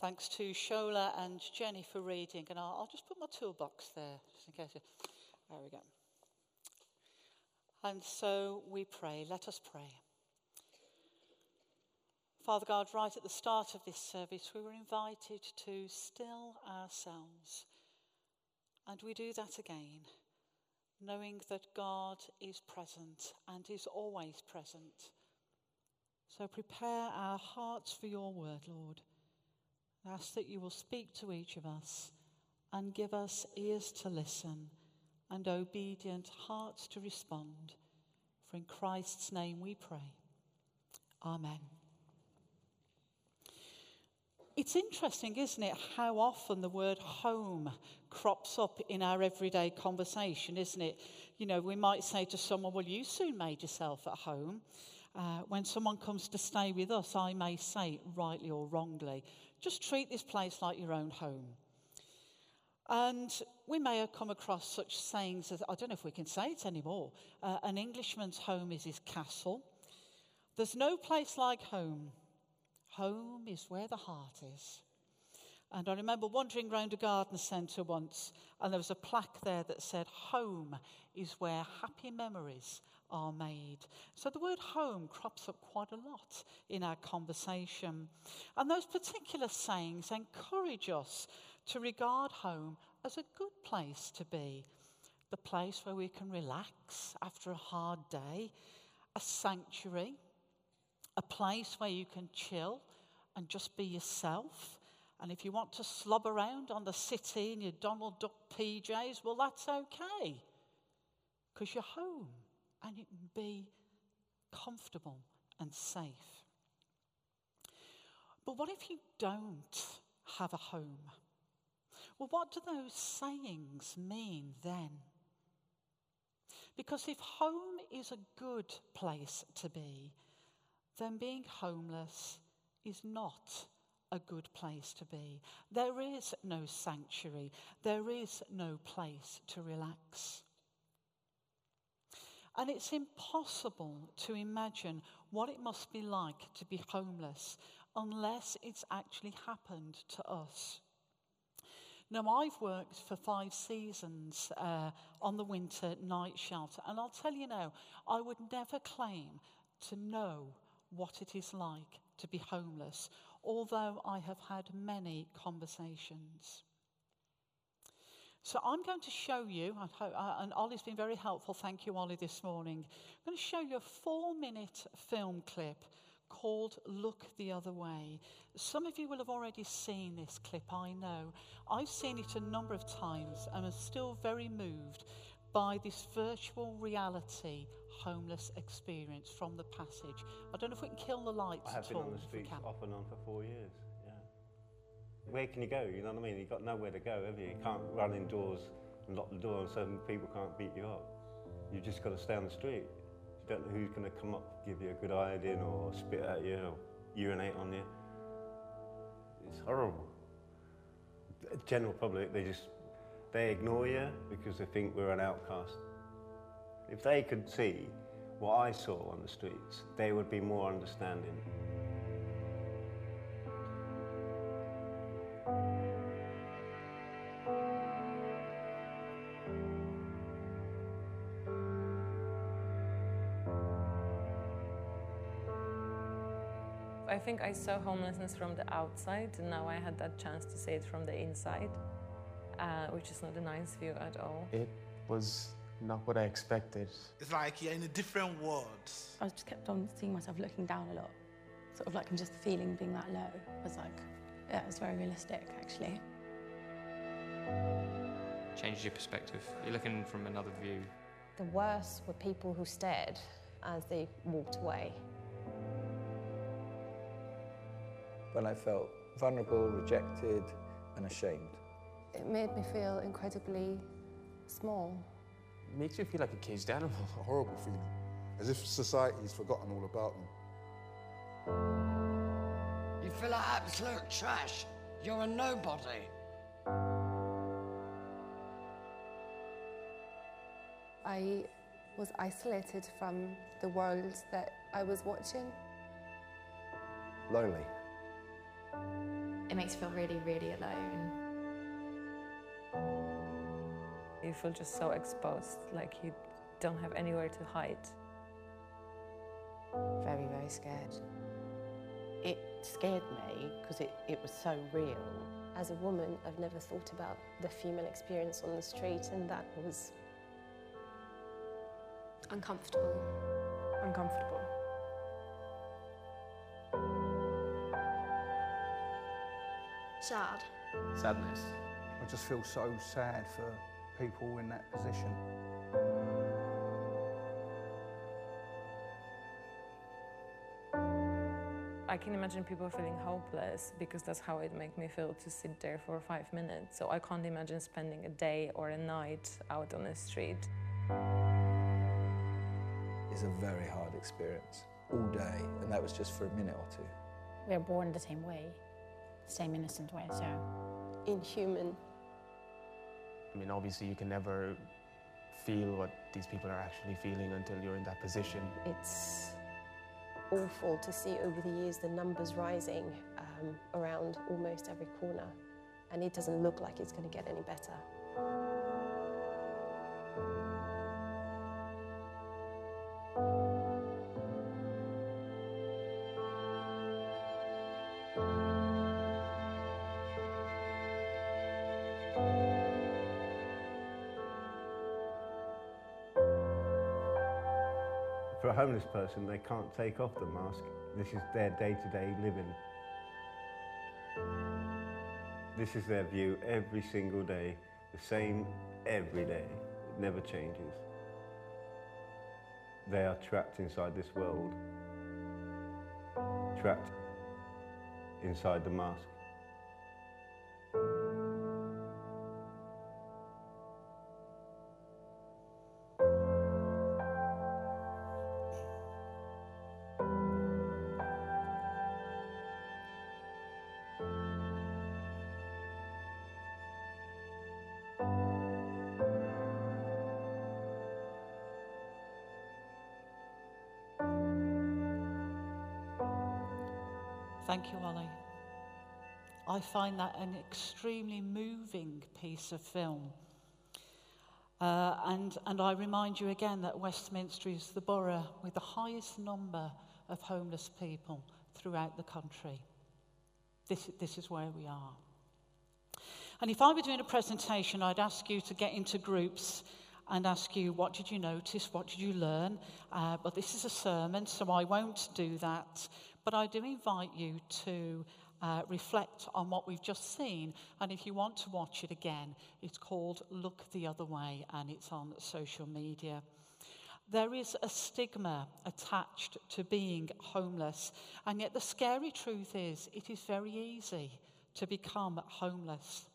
Thanks to Shola and Jenny for reading, and I'll, I'll just put my toolbox there, just in case. There we go. And so we pray. Let us pray. Father God, right at the start of this service, we were invited to still ourselves. And we do that again, knowing that God is present and is always present. So prepare our hearts for your word, Lord. Ask that you will speak to each of us and give us ears to listen and obedient hearts to respond. For in Christ's name we pray. Amen. It's interesting, isn't it, how often the word home crops up in our everyday conversation, isn't it? You know, we might say to someone, Well, you soon made yourself at home. Uh, when someone comes to stay with us, I may say, rightly or wrongly, just treat this place like your own home. And we may have come across such sayings as I don't know if we can say it anymore uh, an Englishman's home is his castle. There's no place like home. Home is where the heart is. And I remember wandering around a garden centre once, and there was a plaque there that said, Home is where happy memories are made. So the word home crops up quite a lot in our conversation. And those particular sayings encourage us to regard home as a good place to be, the place where we can relax after a hard day, a sanctuary, a place where you can chill and just be yourself and if you want to slob around on the city in your Donald Duck PJs, well, that's okay. Because you're home and you can be comfortable and safe. But what if you don't have a home? Well, what do those sayings mean then? Because if home is a good place to be, then being homeless is not a good place to be. There is no sanctuary, there is no place to relax. And it's impossible to imagine what it must be like to be homeless unless it's actually happened to us. Now, I've worked for five seasons uh, on the winter night shelter, and I'll tell you now, I would never claim to know what it is like to be homeless, although I have had many conversations. So I'm going to show you, uh, and Ollie's been very helpful. Thank you, Ollie, this morning. I'm going to show you a four minute film clip called Look the Other Way. Some of you will have already seen this clip, I know. I've seen it a number of times and am still very moved by this virtual reality homeless experience from the passage. I don't know if we can kill the lights I have been on the streets off and on for four years. Where can you go? You know what I mean? You've got nowhere to go, have you? You can't run indoors and lock the door, and so people can't beat you up. You've just got to stay on the street. You don't know who's going to come up, give you a good iodine, or spit at you, or urinate on you. It's horrible. The general public, they just they ignore you because they think we're an outcast. If they could see what I saw on the streets, they would be more understanding. Think I saw homelessness from the outside, and now I had that chance to see it from the inside uh, which is not a nice view at all. It was not what I expected. It's like you're in a different world. I just kept on seeing myself looking down a lot, sort of like, and just feeling being that low It was like, yeah, it was very realistic actually. Changes your perspective. You're looking from another view. The worst were people who stared as they walked away. When I felt vulnerable, rejected, and ashamed. It made me feel incredibly small. It makes you feel like a caged animal. A horrible feeling, as if society's forgotten all about them. You feel like absolute trash. You're a nobody. I was isolated from the world that I was watching. Lonely. It makes you feel really, really alone. You feel just so exposed, like you don't have anywhere to hide. Very, very scared. It scared me because it, it was so real. As a woman, I've never thought about the female experience on the street, and that was Uncomfortable. Uncomfortable. Sad. Sadness. I just feel so sad for people in that position. I can imagine people feeling hopeless because that's how it makes me feel to sit there for five minutes. So I can't imagine spending a day or a night out on the street. It's a very hard experience all day, and that was just for a minute or two. We are born the same way, same innocent way, so. inhuman. I mean, obviously, you can never feel what these people are actually feeling until you're in that position. It's awful to see over the years the numbers rising um, around almost every corner, and it doesn't look like it's going to get any better. Homeless person, they can't take off the mask. This is their day-to-day living. This is their view every single day, the same every day. It never changes. They are trapped inside this world, trapped inside the mask. Thank you, Ollie. I find that an extremely moving piece of film. Uh, and, and I remind you again that Westminster is the borough with the highest number of homeless people throughout the country. This, this is where we are. And if I were doing a presentation, I'd ask you to get into groups and ask you, what did you notice? What did you learn? Uh, but this is a sermon, so I won't do that. But I do invite you to uh, reflect on what we've just seen. And if you want to watch it again, it's called Look the Other Way and it's on social media. There is a stigma attached to being homeless, and yet the scary truth is it is very easy to become homeless.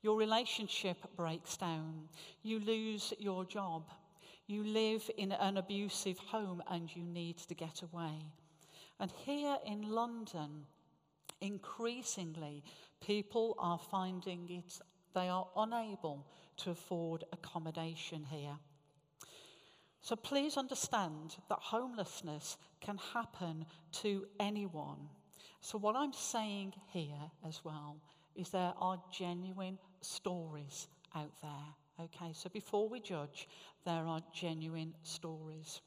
Your relationship breaks down, you lose your job, you live in an abusive home, and you need to get away. And here in London, increasingly, people are finding it, they are unable to afford accommodation here. So please understand that homelessness can happen to anyone. So, what I'm saying here as well is there are genuine stories out there. Okay, so before we judge, there are genuine stories.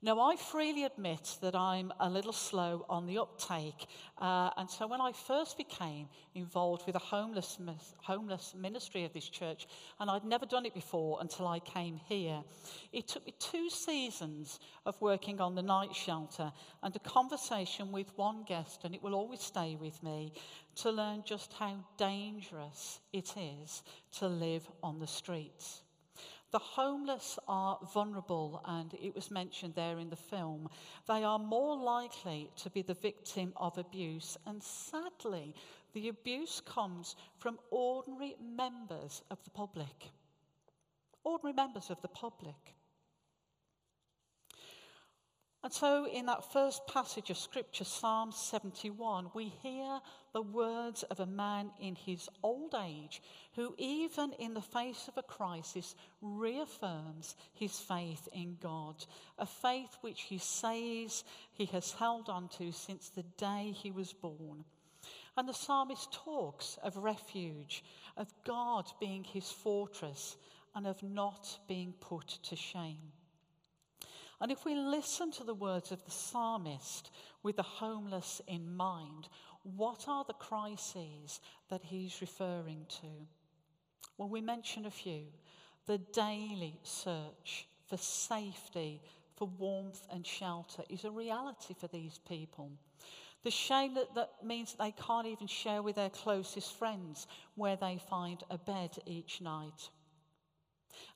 Now, I freely admit that I'm a little slow on the uptake. Uh, and so, when I first became involved with the homeless, homeless ministry of this church, and I'd never done it before until I came here, it took me two seasons of working on the night shelter and a conversation with one guest, and it will always stay with me, to learn just how dangerous it is to live on the streets. The homeless are vulnerable, and it was mentioned there in the film. They are more likely to be the victim of abuse, and sadly, the abuse comes from ordinary members of the public. Ordinary members of the public. And so, in that first passage of Scripture, Psalm 71, we hear the words of a man in his old age who, even in the face of a crisis, reaffirms his faith in God, a faith which he says he has held on to since the day he was born. And the psalmist talks of refuge, of God being his fortress, and of not being put to shame. And if we listen to the words of the psalmist with the homeless in mind, what are the crises that he's referring to? Well, we mention a few. The daily search for safety, for warmth and shelter is a reality for these people. The shame that, that means they can't even share with their closest friends where they find a bed each night.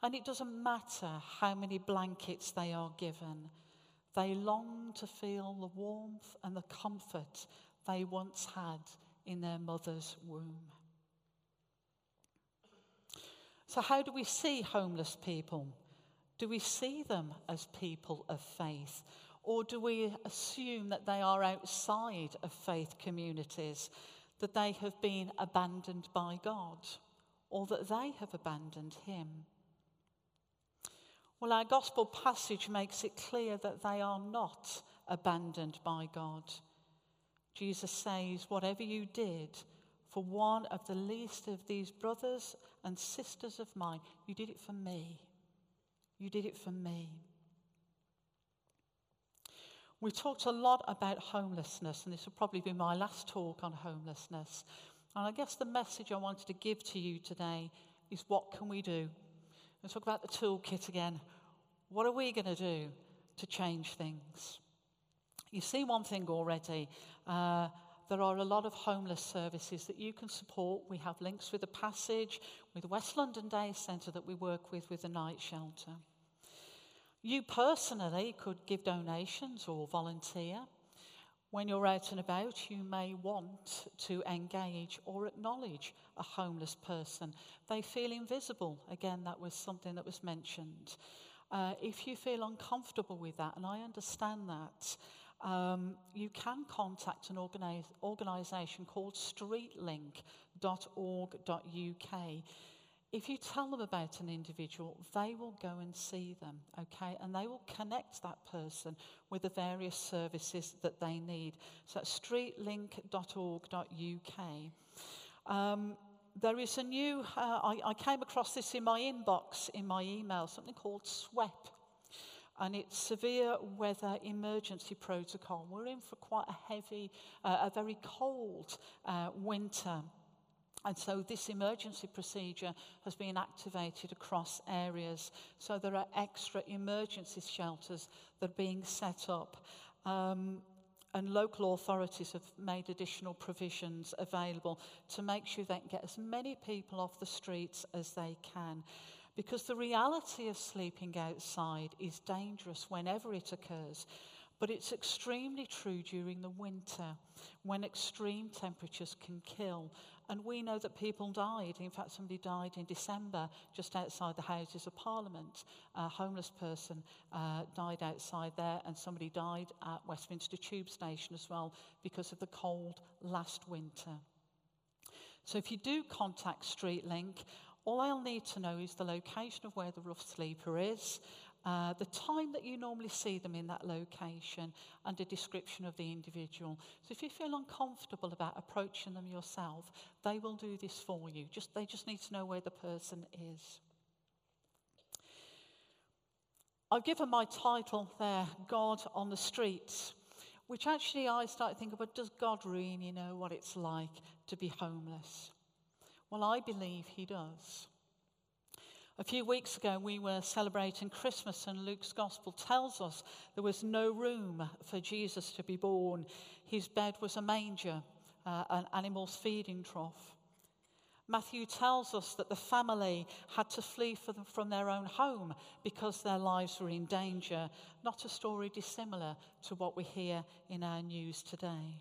And it doesn't matter how many blankets they are given, they long to feel the warmth and the comfort they once had in their mother's womb. So, how do we see homeless people? Do we see them as people of faith? Or do we assume that they are outside of faith communities, that they have been abandoned by God, or that they have abandoned Him? Well, our gospel passage makes it clear that they are not abandoned by God. Jesus says, Whatever you did for one of the least of these brothers and sisters of mine, you did it for me. You did it for me. We talked a lot about homelessness, and this will probably be my last talk on homelessness. And I guess the message I wanted to give to you today is what can we do? Let's talk about the toolkit again. What are we going to do to change things? You see one thing already. Uh, there are a lot of homeless services that you can support. We have links with the Passage, with West London Day Centre that we work with, with the night shelter. You personally could give donations or volunteer. When you're out and about, you may want to engage or acknowledge a homeless person. They feel invisible. Again, that was something that was mentioned. Uh, if you feel uncomfortable with that, and I understand that, um, you can contact an organisation called streetlink.org.uk. If you tell them about an individual, they will go and see them, okay? And they will connect that person with the various services that they need. So streetlink.org.uk. Um, there is a new, uh, I, I came across this in my inbox, in my email, something called SWEP. And it's severe weather emergency protocol. We're in for quite a heavy, uh, a very cold uh, winter. And so this emergency procedure has been activated across areas. So there are extra emergency shelters that are being set up. Um, and local authorities have made additional provisions available to make sure they can get as many people off the streets as they can. Because the reality of sleeping outside is dangerous whenever it occurs, but it's extremely true during the winter when extreme temperatures can kill And we know that people died. In fact, somebody died in December just outside the Houses of Parliament. A homeless person uh, died outside there, and somebody died at Westminster Tube Station as well because of the cold last winter. So if you do contact StreetLink, all I'll need to know is the location of where the rough sleeper is, uh, the time that you normally see them in that location, and a description of the individual. So if you feel uncomfortable about approaching them yourself, they will do this for you. Just, they just need to know where the person is. I've given my title there, God on the Streets, which actually I started thinking, but does God really know what it's like to be homeless? Well, I believe He does. A few weeks ago, we were celebrating Christmas, and Luke's gospel tells us there was no room for Jesus to be born. His bed was a manger, uh, an animal's feeding trough. Matthew tells us that the family had to flee from their own home because their lives were in danger. Not a story dissimilar to what we hear in our news today.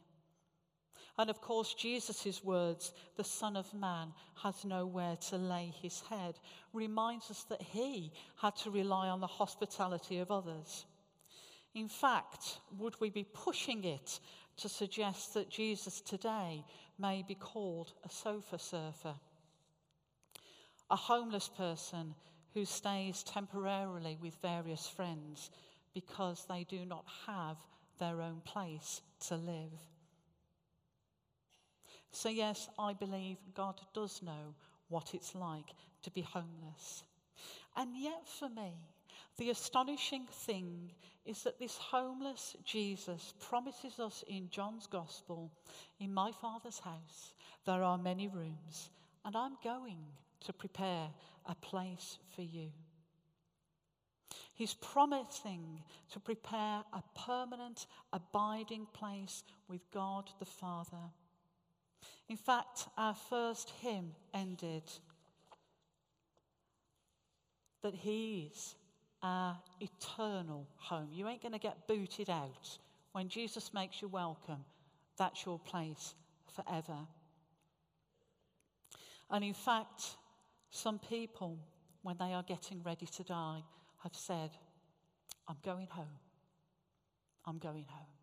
And of course, Jesus' words, the Son of Man has nowhere to lay his head, reminds us that he had to rely on the hospitality of others. In fact, would we be pushing it to suggest that Jesus today may be called a sofa surfer? A homeless person who stays temporarily with various friends because they do not have their own place to live. So, yes, I believe God does know what it's like to be homeless. And yet, for me, the astonishing thing is that this homeless Jesus promises us in John's Gospel, in my Father's house, there are many rooms, and I'm going to prepare a place for you. He's promising to prepare a permanent, abiding place with God the Father. In fact, our first hymn ended that He's our eternal home. You ain't going to get booted out. When Jesus makes you welcome, that's your place forever. And in fact, some people, when they are getting ready to die, have said, I'm going home. I'm going home.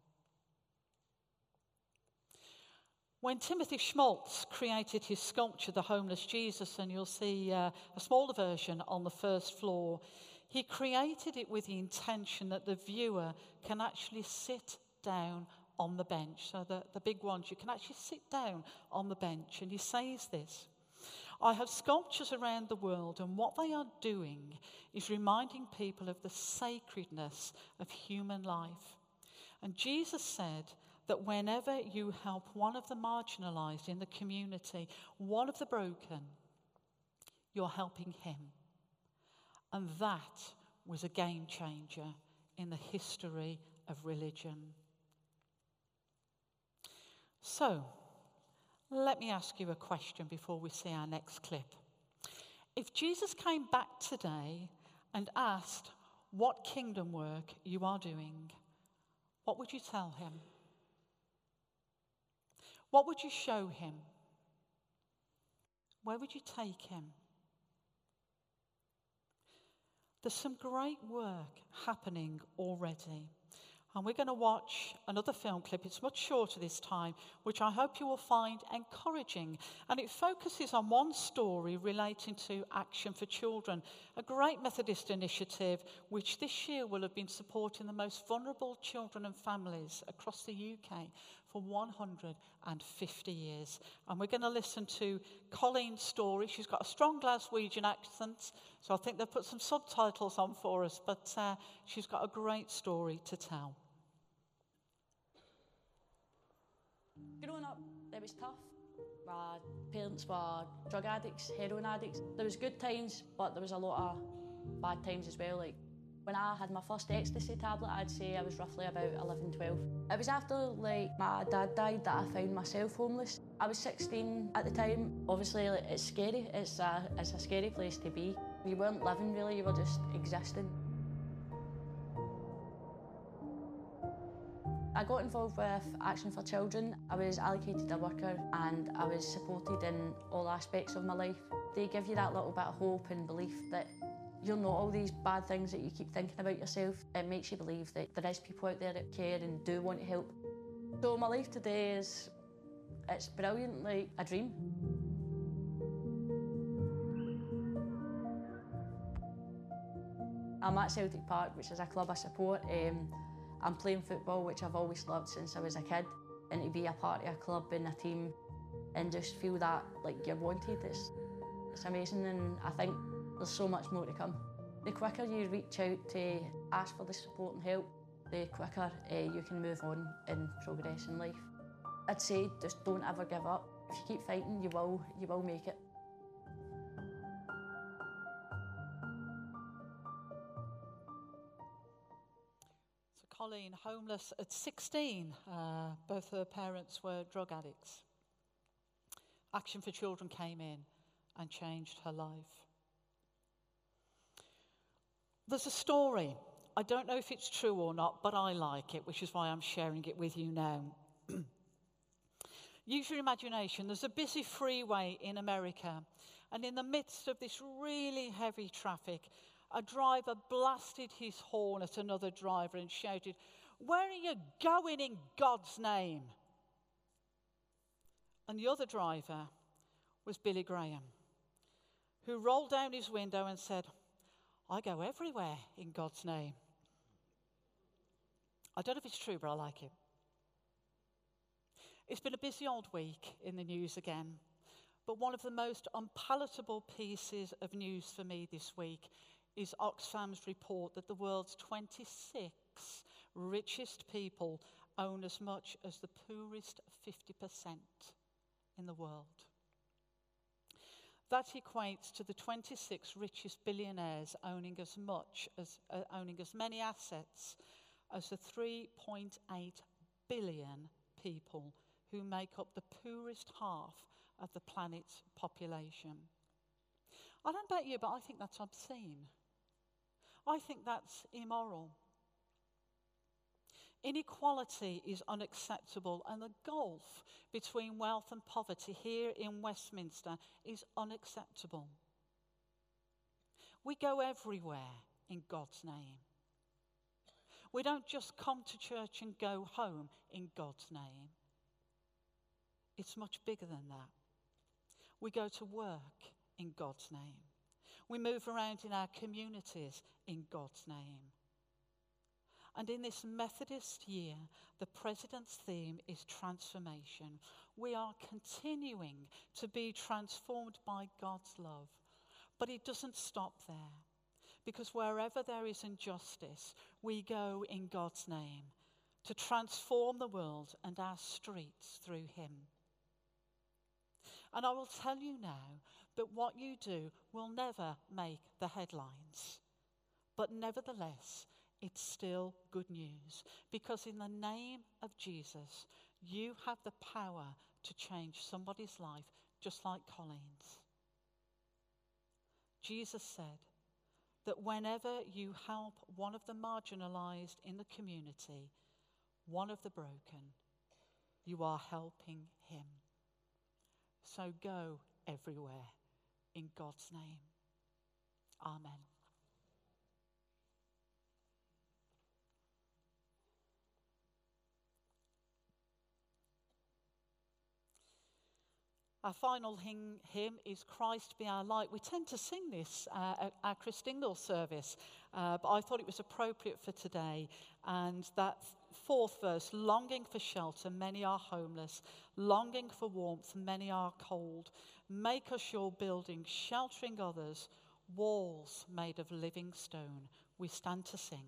When Timothy Schmalz created his sculpture, The Homeless Jesus, and you'll see uh, a smaller version on the first floor, he created it with the intention that the viewer can actually sit down on the bench. So, the, the big ones, you can actually sit down on the bench. And he says this I have sculptures around the world, and what they are doing is reminding people of the sacredness of human life. And Jesus said that whenever you help one of the marginalized in the community, one of the broken, you're helping him. And that was a game changer in the history of religion. So, let me ask you a question before we see our next clip. If Jesus came back today and asked what kingdom work you are doing, what would you tell him? What would you show him? Where would you take him? There's some great work happening already. And we're going to watch another film clip. It's much shorter this time, which I hope you will find encouraging. And it focuses on one story relating to Action for Children, a great Methodist initiative which this year will have been supporting the most vulnerable children and families across the UK for 150 years. And we're going to listen to Colleen's story. She's got a strong Glaswegian accent, so I think they've put some subtitles on for us, but uh, she's got a great story to tell. Growing up, it was tough. My parents were drug addicts, heroin addicts. There was good times, but there was a lot of bad times as well. Like when I had my first ecstasy tablet, I'd say I was roughly about 11, 12. It was after like my dad died that I found myself homeless. I was 16 at the time. Obviously, like, it's scary. It's a, it's a scary place to be. You weren't living really, you were just existing. I got involved with Action for Children. I was allocated a worker and I was supported in all aspects of my life. They give you that little bit of hope and belief that you're not all these bad things that you keep thinking about yourself. It makes you believe that there is people out there that care and do want to help. So my life today is, it's brilliant, like a dream. I'm at Celtic Park, which is a club I support. Um, I'm playing football, which I've always loved since I was a kid. And to be a part of a club and a team and just feel that like you're wanted, it's, it's amazing. And I think there's so much more to come. The quicker you reach out to ask for the support and help, the quicker uh, you can move on and progress in life. I'd say just don't ever give up. If you keep fighting, you will, you will make it. So Colleen, homeless at 16, uh, both her parents were drug addicts. Action for Children came in and changed her life. There's a story. I don't know if it's true or not, but I like it, which is why I'm sharing it with you now. Use your imagination. There's a busy freeway in America, and in the midst of this really heavy traffic, a driver blasted his horn at another driver and shouted, Where are you going in God's name? And the other driver was Billy Graham, who rolled down his window and said, I go everywhere in God's name. I don't know if it's true, but I like it. It's been a busy old week in the news again, but one of the most unpalatable pieces of news for me this week is Oxfam's report that the world's 26 richest people own as much as the poorest 50% in the world. That equates to the 26 richest billionaires owning as much as uh, owning as many assets as the 3.8 billion people who make up the poorest half of the planet's population. I don't about you, but I think that's obscene. I think that's immoral. Inequality is unacceptable, and the gulf between wealth and poverty here in Westminster is unacceptable. We go everywhere in God's name. We don't just come to church and go home in God's name. It's much bigger than that. We go to work in God's name. We move around in our communities in God's name. And in this Methodist year, the President's theme is transformation. We are continuing to be transformed by God's love. But it doesn't stop there. Because wherever there is injustice, we go in God's name to transform the world and our streets through Him. And I will tell you now that what you do will never make the headlines. But nevertheless, it's still good news because in the name of Jesus, you have the power to change somebody's life just like Colleen's. Jesus said that whenever you help one of the marginalized in the community, one of the broken, you are helping him. So go everywhere in God's name. Amen. Our final hymn, is Christ Be Our Light. We tend to sing this uh, at our Christingle service, uh, but I thought it was appropriate for today. And that fourth verse longing for shelter, many are homeless, longing for warmth, many are cold. Make us your building, sheltering others, walls made of living stone. We stand to sing.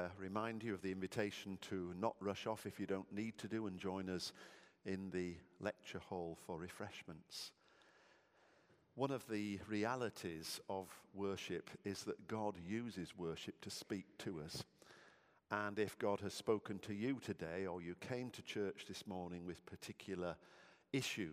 Uh, remind you of the invitation to not rush off if you don't need to do and join us in the lecture hall for refreshments. One of the realities of worship is that God uses worship to speak to us. And if God has spoken to you today, or you came to church this morning with particular issue